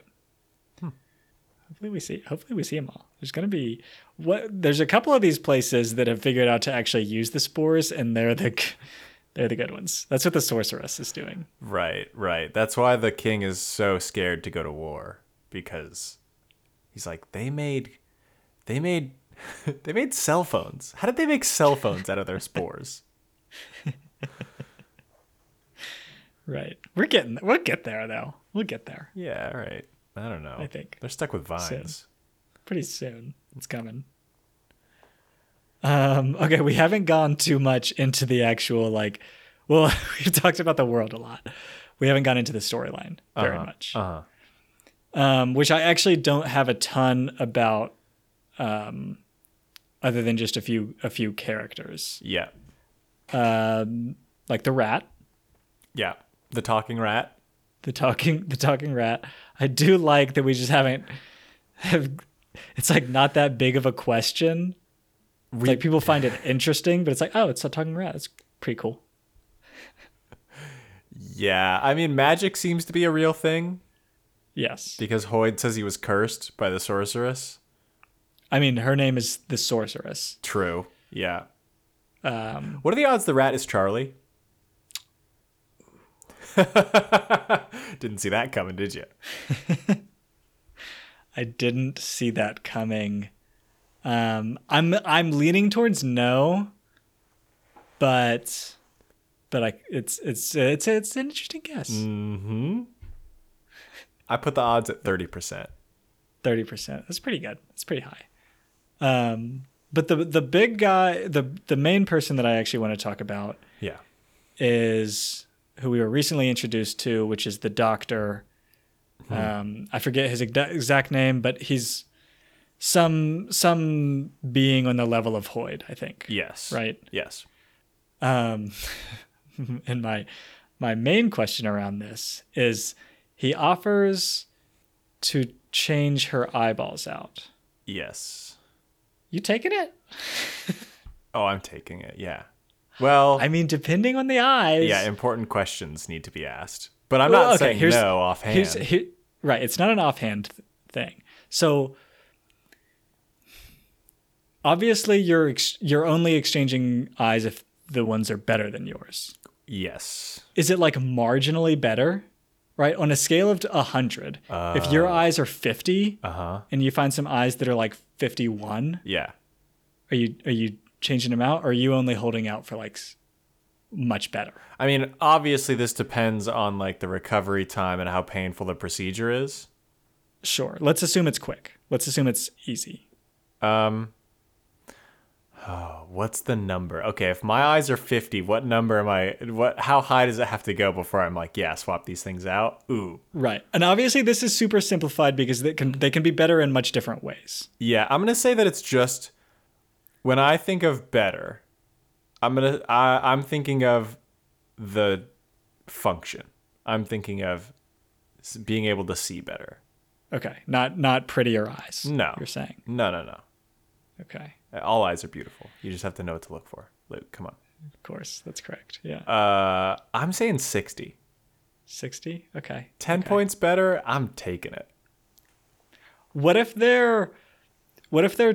Hopefully we see. Hopefully we see them all. There's gonna be what. There's a couple of these places that have figured out to actually use the spores, and they're the They're the good ones. That's what the sorceress is doing. Right, right. That's why the king is so scared to go to war because he's like they made they made [laughs] they made cell phones. How did they make cell phones out of their spores? [laughs] Right. We're getting we'll get there though. We'll get there Yeah, all right. I don't know. I think. they're stuck with vines. pretty soon. It's coming. Um okay, we haven't gone too much into the actual like well, [laughs] we've talked about the world a lot. We haven't gone into the storyline very much. Uh-huh. um, which I actually don't have a ton about, um, other than just a few a few characters, Yeah. um, like the rat, Yeah. The talking rat. the talking the talking rat. I do like that we just haven't have. It's like not that big of a question. Like people find it interesting, but it's like, oh, it's a talking rat. It's pretty cool. Yeah. I mean, magic seems to be a real thing Yes, because Hoid says he was cursed by the sorceress. I mean her name is the sorceress. True. Yeah. Um, What are the odds the rat is Charlie? [laughs] Didn't see that coming, did you? [laughs] I didn't see that coming. Um, I'm I'm leaning towards no, but but I it's it's it's it's an interesting guess. Mm-hmm. I put the odds at 30%. Thirty percent. That's pretty good. That's pretty high. Um, but the the big guy, the the main person that I actually want to talk about Yeah. is who we were recently introduced to, which is the Doctor. Um, I forget his exact name, but he's some some being on the level of Hoid, I think. Yes. Right. Yes. Um, [laughs] and my my main question around this is he offers to change her eyeballs out. Yes. You taking it? [laughs] Oh, I'm taking it. Yeah. Well, I mean, depending on the eyes. yeah, important questions need to be asked. But I'm Well, not okay, saying here's- no offhand. Here's, here, right. It's not an offhand th- thing. So obviously, you're ex- you're only exchanging eyes if the ones are better than yours. yes. Is it like marginally better? Right on a scale of a hundred, if your eyes are fifty Uh-huh. and you find some eyes that are like fifty-one, Yeah. are you are you changing them out, or are you only holding out for like much better? I mean, obviously this depends on like the recovery time and how painful the procedure is. Sure. Let's assume it's quick. Let's assume it's easy. Um Oh, what's the number? Okay, if my eyes are 50, what number am I what how high does it have to go before I'm like, yeah, swap these things out? Ooh. Right. And obviously this is super simplified because they can they can be better in much different ways. Yeah, I'm gonna say that it's just when I think of better, I'm gonna I, I'm thinking of the function. I'm thinking of being able to see better. Okay. Not not prettier eyes. No. You're saying. No, no, no. Okay. All eyes are beautiful. You just have to know what to look for. Luke, come on. Of course. That's correct. Yeah. Uh, I'm saying 60. 60. Okay. 10 Okay. points better. I'm taking it. What if they're what if they're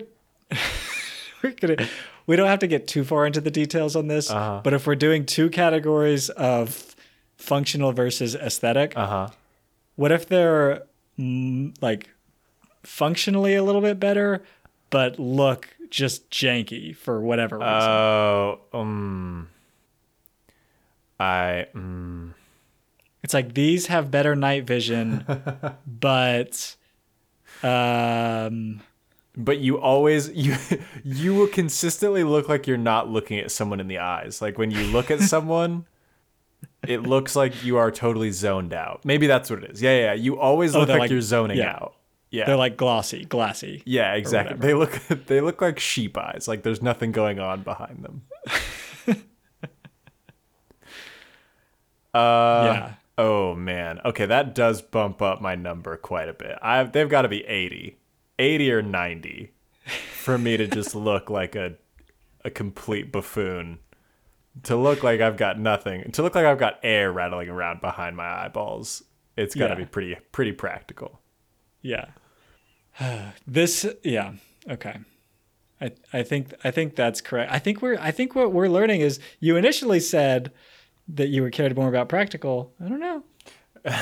[laughs] we're gonna we don't have to get too far into the details on this, Uh-huh. but if we're doing two categories of functional versus aesthetic, Uh huh. what if they're mm, like functionally a little bit better, but look just janky for whatever reason? Oh, um, I, um, it's like these have better night vision, [laughs] but um, but you always [laughs] you you will consistently look like you're not looking at someone in the eyes. Like when you look at [laughs] someone, it looks like you are totally zoned out. Maybe that's what it is. Yeah, yeah. yeah. You always Oh, look like, like- you're zoning yeah. out. Yeah. they're like glossy, glassy. yeah, exactly. They look [laughs] they look like sheep eyes. Like there's nothing going on behind them. [laughs] uh yeah. Oh man. Okay, that does bump up my number quite a bit. I they've got to be 80. 80 or 90 for me to just [laughs] look like a a complete buffoon. To look like I've got nothing. To look like I've got air rattling around behind my eyeballs. It's got to Yeah. be pretty pretty practical. Yeah. [sighs] this, yeah. Okay. I, I think I think that's correct. I think we're I think what we're learning is you initially said that you were cared more about practical. I don't know. [laughs]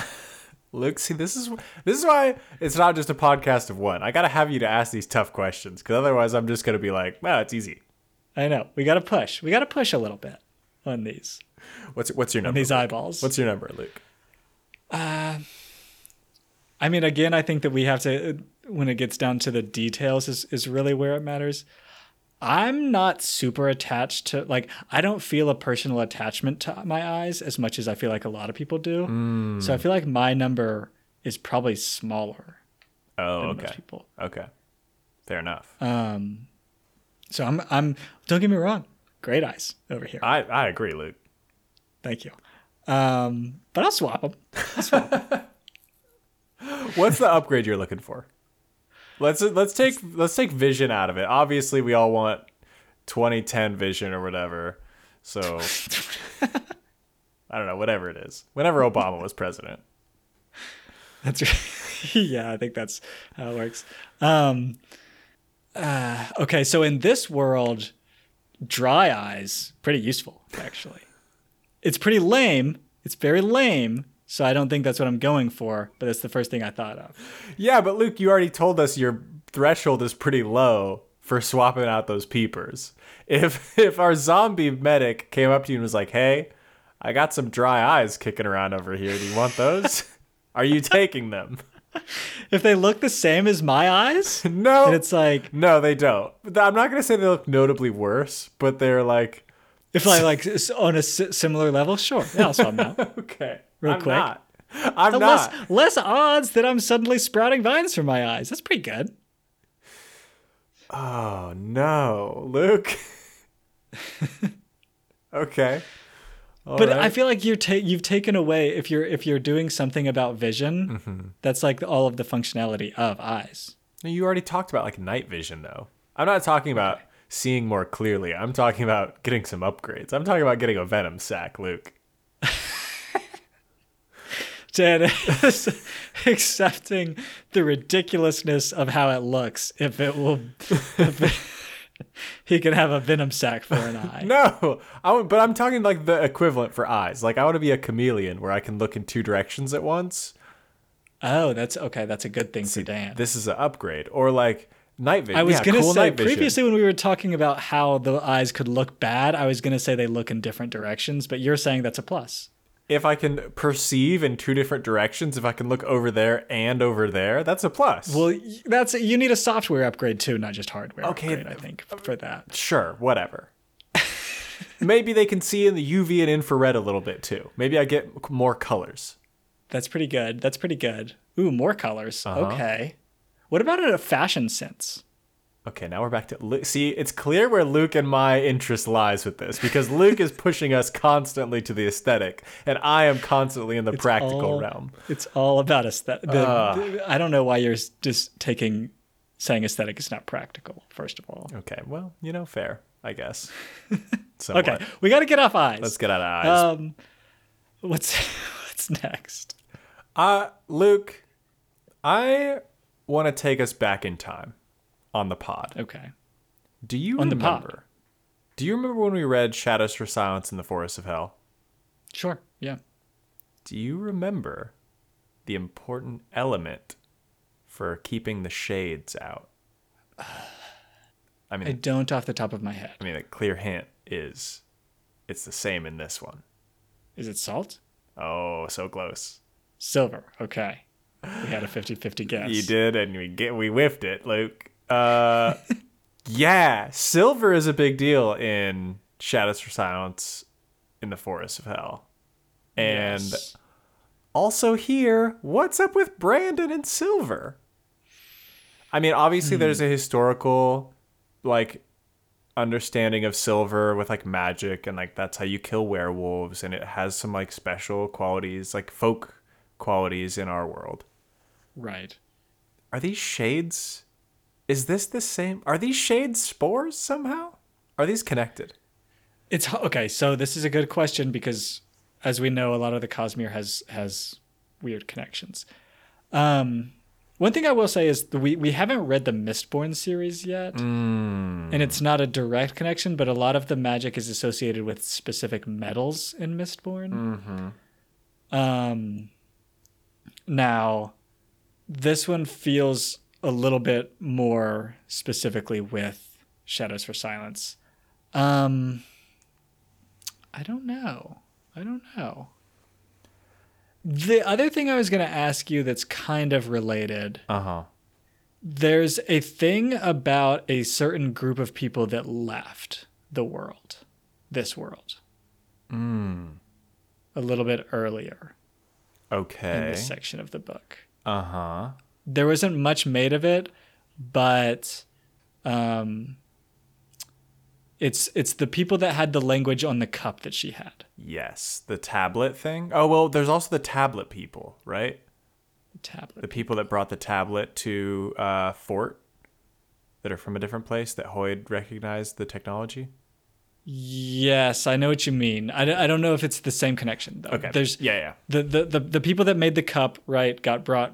Luke, see, this is this is why it's not just a podcast of one. I gotta have you to ask these tough questions, because otherwise, I'm just gonna be like, "Wow, it's easy." I know. We got to push. We got to push a little bit on these What's what's your on number? these eyeballs. What's your number, Luke? Uh, I mean, again, I think that we have to when it gets down to the details is is really where it matters. I'm not super attached to like I don't feel a personal attachment to my eyes as much as I feel like a lot of people do. So I feel like my number is probably smaller Oh, than okay, most people. okay, fair enough. Um, so I'm I'm don't get me wrong, great eyes over here. I I agree, Luke. Thank you. Um, but I'll swap them. [laughs] What's the upgrade you're looking for? Let's let's take let's take vision out of it. Obviously, we all want 2010 vision or whatever. So [laughs] I don't know, whatever it is. Whenever Obama was president. That's right. [laughs] yeah, I think that's how it works. Um, uh, okay, so in this world, dry eyes pretty useful actually. It's pretty lame. It's very lame. So I don't think that's what I'm going for, but that's the first thing I thought of. Yeah, but Luke, you already told us your threshold is pretty low for swapping out those peepers. If [laughs] if our zombie medic came up to you and was like, "Hey, I got some dry eyes kicking around over here. Do you want those? [laughs] Are you taking them?" If they look the same as my eyes, [laughs] No. and it's like no, they don't. I'm not going to say they look notably worse, but they're like if I like on a similar level, sure, yeah, I'll swap out. okay. Real I'm quick. not. I'm not. less less odds that I'm suddenly sprouting vines from my eyes. That's pretty good. Oh no, Luke. [laughs] okay. All but right. I feel like you're ta- you've taken away if you're if you're doing something about vision, Mm-hmm. that's like all of the functionality of eyes. you already talked about like night vision though. I'm not talking about seeing more clearly. I'm talking about getting some upgrades. I'm talking about getting a venom sac, Luke. [laughs] Is accepting the ridiculousness of how it looks if it will. If it- [laughs] he can have a venom sac for an eye. [laughs] No, I but I'm talking like the equivalent for eyes. Like I want to be a chameleon where I can look in two directions at once. Oh, that's okay. That's a good thing for Dan. This is an upgrade, or like night vision. I was yeah, gonna cool say previously when we were talking about how the eyes could look bad, I was gonna say they look in different directions, but you're saying that's a plus. if I can perceive in two different directions, if I can look over there and over there, that's a plus. Well, that's you need a software upgrade too, not just hardware. Okay, upgrade, I think for that. sure, whatever. [laughs] Maybe they can see in the UV and infrared a little bit too. Maybe I get more colors. That's pretty good. That's pretty good. Ooh, more colors. Uh-huh. Okay. What about in a fashion sense? Okay, now we're back to Lu- see. It's clear where Luke and my interest lies with this because Luke is pushing us constantly to the aesthetic, and I am constantly in the practical all- realm. It's all about aesthetic. Ah. I don't know why you're just taking saying aesthetic is not practical. First of all. Okay, well, you know, fair, I guess. [laughs] Okay, we got to get off eyes. let's get out of eyes. Um, what's [laughs] what's next? Uh, Luke, I want to take us back in time on the pod. Okay. Do you On remember? Do you remember when we read Shadows for Silence in the Forest of Hell? Sure. Yeah. Do you remember the important element for keeping the shades out? I mean, I don't off the top of my head. I mean, a clear hint is it's the same in this one. Is it salt? Oh, so close. Silver. Okay. We had a 50-50 guess. You did, and we get we whiffed it, Luke. Uh, [laughs] yeah, silver is a big deal in Shadows for Silence in the Forest of Hell, and Yes. also here, what's up with Brandon and silver? I mean, obviously, there's a historical like understanding of silver with like magic and like that's how you kill werewolves and it has some like special qualities like folk qualities in our world Right. are these shades? Is this the same? Are these shades spores somehow? Are these connected? It's okay. So this is a good question because, as we know, a lot of the Cosmere has has weird connections. Um, One thing I will say is we we haven't read the Mistborn series yet, Mm. and it's not a direct connection, but a lot of the magic is associated with specific metals in Mistborn. Mm-hmm. Um, now, this one feels a little bit more specifically with Shadows for Silence. Um, I don't know. I don't know. The other thing I was going to ask you that's kind of related Uh huh. there's a thing about a certain group of people that left the world, this world, Mm. a little bit earlier Okay. in this section of the book. Uh huh. there wasn't much made of it, but um, it's it's the people that had the language on the cup that she had. Yes, the tablet thing. Oh well, there's also the tablet people, right? The tablet. The people that brought the tablet to uh, Fort, that are from a different place. That Hoid recognized the technology. Yes, I know what you mean. I, I don't know if it's the same connection though. Okay. There's yeah, yeah. the, the the the people that made the cup right got brought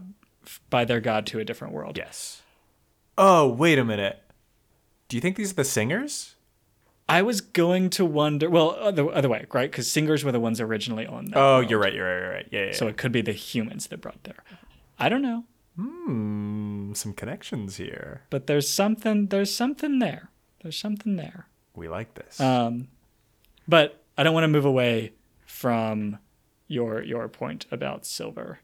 by their god to a different world. Yes. Oh wait a minute. Do you think these are the singers? I was going to wonder. Well, other other way, right? Because singers were the ones originally on. That Oh, world. you're right. You're right. You're right. Yeah, yeah. So it could be the humans that brought there. I don't know. Hmm, some connections here. but there's something there's something there there's something there We like this. um but i don't want to move away from your your point about silver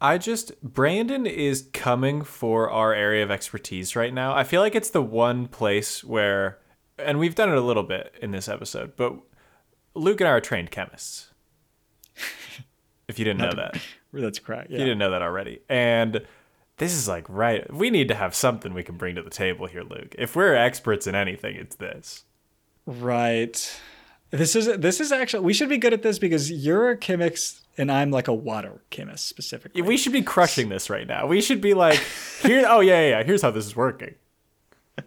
I just Brandon is coming for our area of expertise right now. I feel like it's the one place where and we've done it a little bit in this episode, but Luke and I are trained chemists. if you didn't know that. [laughs] that's correct You didn't know that already. And this is like right we need to have something we can bring to the table here, Luke. If we're experts in anything, it's this. Right this is this is actually we should be good at this because you're a chemist and i'm like a water chemist specifically We should be crushing this right now. We should be like, here. Oh yeah, yeah. yeah, Here's how this is working. [laughs]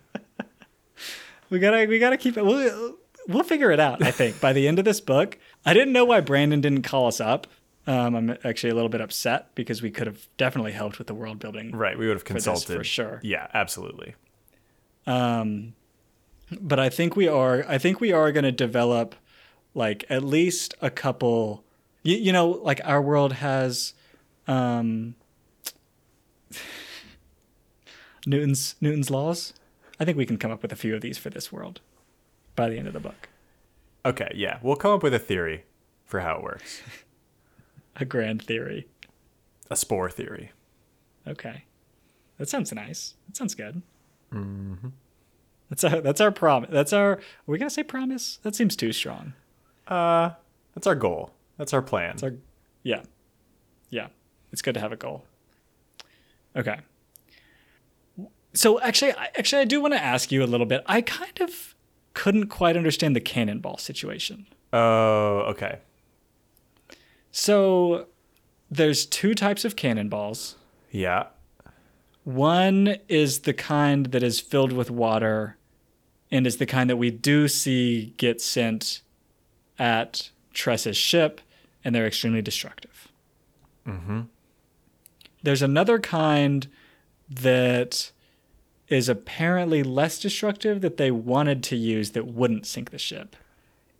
we gotta we gotta keep it we'll, we'll figure it out i think by the end of this book i didn't know why brandon didn't call us up um, i'm actually a little bit upset because we could have definitely helped with the world building Right. We would have consulted for sure. Yeah, absolutely. Um, but I think we are. I think we are going to develop like at least a couple. You, you know, like our world has um, [laughs] Newton's Newton's laws. I think we can come up with a few of these for this world by the end of the book. Okay. Yeah, we'll come up with a theory for how it works. [laughs] A grand theory. A spore theory. Okay, that sounds nice. That sounds good. Mm-hmm. That's our that's our promise. That's our. Are we gonna say promise? That seems too strong. Uh, that's our goal. That's our plan. It's our, yeah, yeah. It's good to have a goal. Okay. So actually, I, actually, I do want to ask you a little bit. I kind of couldn't quite understand the cannonball situation. Oh, okay. So there's two types of cannonballs. Yeah. One is the kind that is filled with water, and is the kind that we do see get sent at Tress's ship, and they're extremely destructive. Mm-hmm. There's another kind that is apparently less destructive that they wanted to use that wouldn't sink the ship.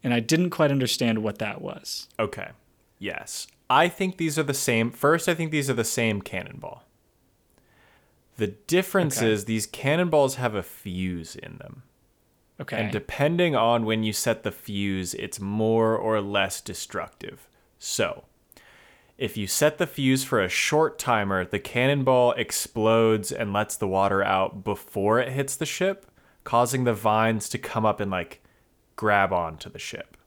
And I didn't quite understand what that was. Okay. Yes. I think these are the same. First, I think these are the same cannonball. The difference Okay. is these cannonballs have a fuse in them. Okay. And depending on when you set the fuse, it's more or less destructive. So, if you set the fuse for a short timer, the cannonball explodes and lets the water out before it hits the ship, causing the vines to come up and like grab onto the ship.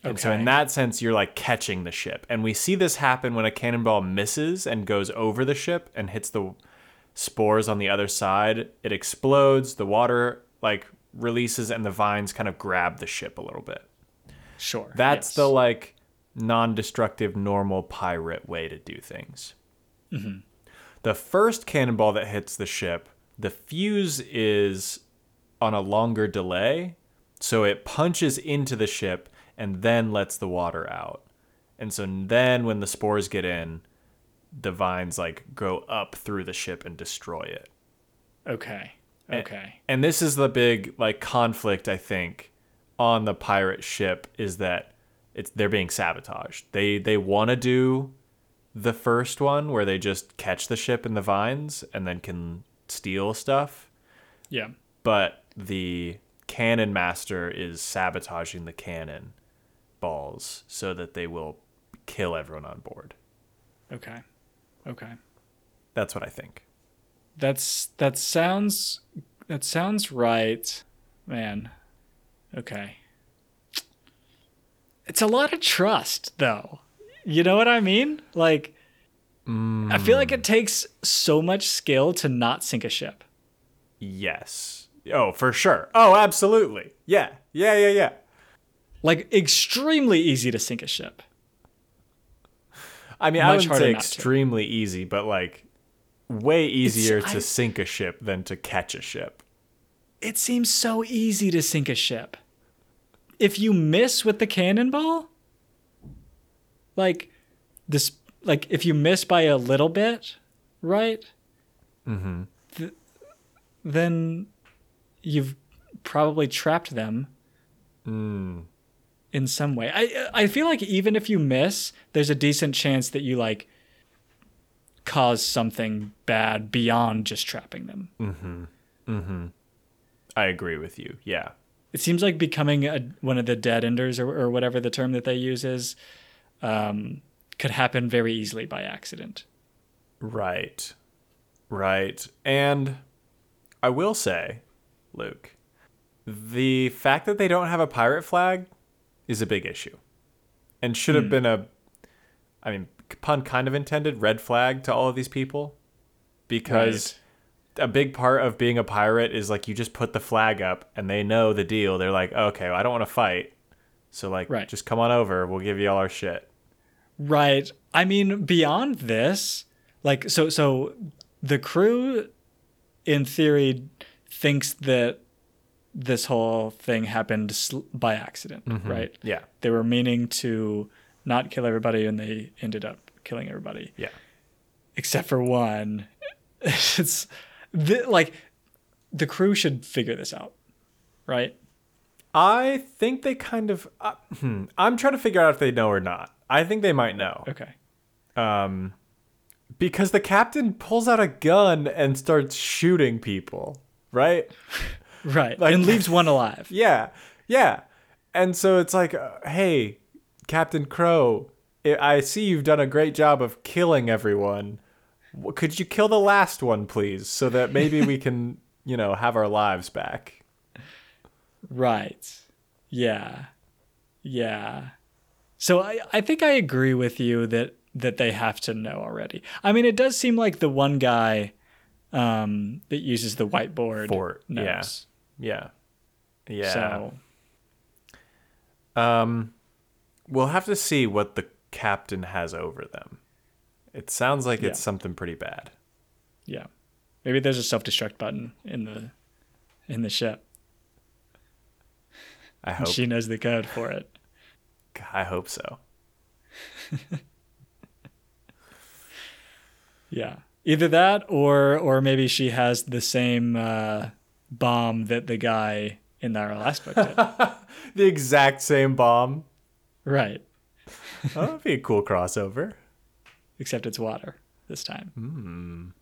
Okay. And so, in that sense, you're like catching the ship. And we see this happen when a cannonball misses and goes over the ship and hits the spores on the other side. It explodes, the water like releases, and the vines kind of grab the ship a little bit. sure. That's yes. the like non destructive, normal pirate way to do things. Mm-hmm. The first cannonball that hits the ship, the fuse is on a longer delay. So it punches into the ship and then lets the water out. And so then when the spores get in, the vines like go up through the ship and destroy it. Okay. Okay. And this is the big like conflict I think on the pirate ship is that it's they're being sabotaged. They they want to do the first one where they just catch the ship in the vines and then can steal stuff, Yeah. but the cannon master is sabotaging the cannon balls so that they will kill everyone on board. Okay. Okay. That's what I think. That's that sounds that sounds right. Man. Okay. It's a lot of trust though. You know what I mean? Like I feel like it mm. takes so much skill to not sink a ship. Yes. Oh, for sure. Oh, absolutely. Yeah. Yeah, yeah, yeah. Like extremely easy to sink a ship. I mean, I harder say not to. extremely easy, but like way easier to I- sink a ship than to catch a ship. It seems so easy to sink a ship. If you miss with the cannonball, like this, like if you miss by a little bit, right? Mm-hmm. Th- then you've probably trapped them in some way. I I feel like even if you miss, there's a decent chance that you like cause something bad beyond just trapping them. Mm-hmm. Mm-hmm. I agree with you. Yeah. it seems like becoming a, one of the dead enders or, or whatever the term that they use is um, could happen very easily by accident Right. Right. And I will say, Luke, the fact that they don't have a pirate flag is a big issue. And should have hmm. been a I mean, pun kind of intended, red flag to all of these people. Because a big part of being a pirate is like you just put the flag up and they know the deal. They're like, okay, well, I don't want to fight. So like Right. just come on over, we'll give you all our shit. right i mean beyond this like so so the crew in theory thinks that this whole thing happened sl- by accident right Yeah. they were meaning to not kill everybody and they ended up killing everybody Yeah. except for one. [laughs] It's the, like the crew should figure this out, right? I think they kind of. Uh, hmm, I'm trying to figure out if they know or not. I think they might know. Okay. Um, because the captain pulls out a gun and starts shooting people, right? [laughs] [laughs] Right. Like- and leaves one alive. [laughs] Yeah, yeah. And so it's like, uh, hey, Captain Crow, I I see you've done a great job of killing everyone. Could you kill the last one, please, so that maybe we can, [laughs] you know, have our lives back? Right. Yeah. Yeah. So I, I think I agree with you that that they have to know already. I mean, it does seem like the one guy um, that uses the whiteboard For- yeah. knows. Yeah, yeah. So Um, we'll have to see what the captain has over them. It sounds like it's something pretty bad. yeah, maybe there's a self destruct button in the in the ship. I hope. She knows the code for it. I hope so. [laughs] Yeah. Either that or or maybe she has the same uh, bomb that the guy in our last book did. [laughs] The exact same bomb. right. [laughs] Oh, that'd be a cool crossover. Except it's water this time.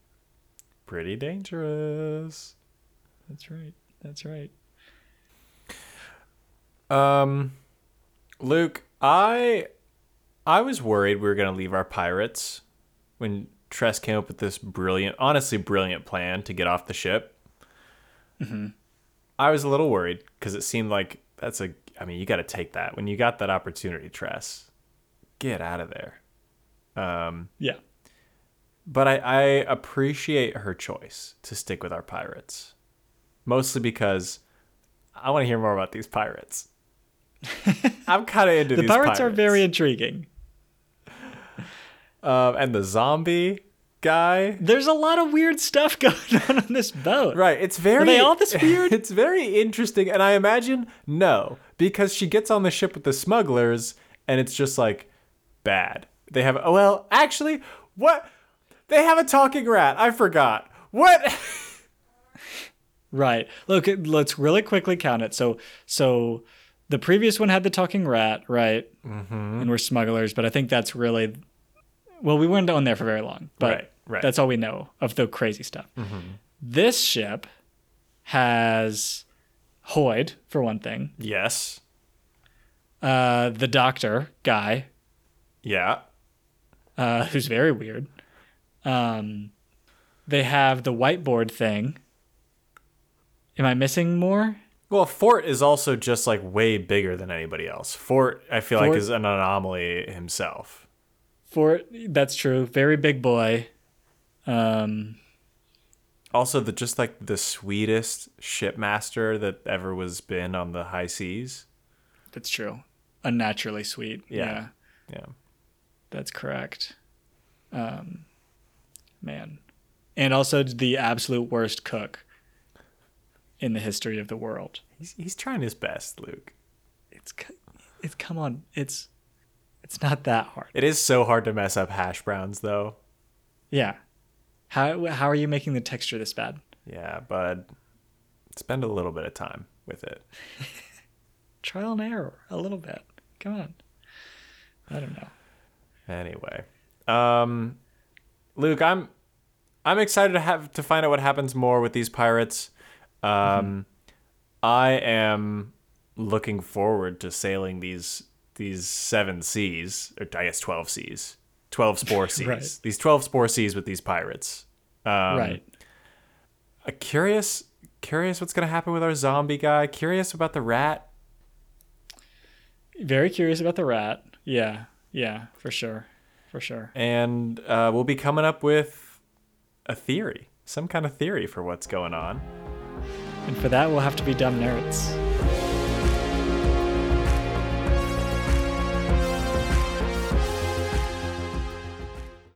Pretty dangerous. That's right. That's right. Um, Luke, I I was worried we were gonna leave our pirates when Tress came up with this brilliant, honestly brilliant plan to get off the ship. I was a little worried because it seemed like that's a. I mean, you got to take that when you got that opportunity, Tress. Get out of there. Um, Yeah. but I, I appreciate her choice to stick with our pirates, mostly because I want to hear more about these pirates. [laughs] I'm kind of into The these pirates, are very intriguing. um, and the zombie guy. There's a lot of weird stuff [laughs] going on on this boat. Right, it's very. Are they all this weird? [laughs] It's very interesting, and I imagine no, because she gets on the ship with the smugglers, and it's just like bad. They have. Oh well, actually, what They have a talking rat. I forgot. What? Right. Look, let's really quickly count it. So, so the previous one had the talking rat, right? Mm-hmm. And we're smugglers, but I think that's really, well, we weren't on there for very long, but Right, right. that's all we know of the crazy stuff. This ship has Hoid for one thing, yes. uh, the doctor guy, Yeah. uh, who's very weird. Um, they have the whiteboard thing. Am I missing more? Well, Fort is also just like way bigger than anybody else. Fort, I feel like, is an anomaly himself. For that's true. Very big boy. Um, Also, the just like the sweetest shipmaster that ever was been on the high seas. that's true. Unnaturally sweet. Yeah. Yeah, Yeah. that's correct. Um, man, and also the absolute worst cook in the history of the world. He's he's trying his best, Luke. It's it's come on. It's it's not that hard. It is so hard to mess up hash browns, though. Yeah. How how are you making the texture this bad? Yeah, but spend a little bit of time with it. [laughs] Trial and error a little bit. Come on. I don't know. Anyway, um, Luke, I'm I'm excited to have to find out what happens more with these pirates. Um, I am looking forward to sailing these these seven seas, or I guess twelve seas, twelve spore seas. [laughs] Right. These twelve spore seas with these pirates. Um, right. uh, curious, curious what's gonna happen with our zombie guy. Curious about the rat. Very curious about the rat. Yeah. Yeah, for sure. For sure. and uh, we'll be coming up with a theory, some kind of theory for what's going on. And for that, we'll have to be dumb nerds.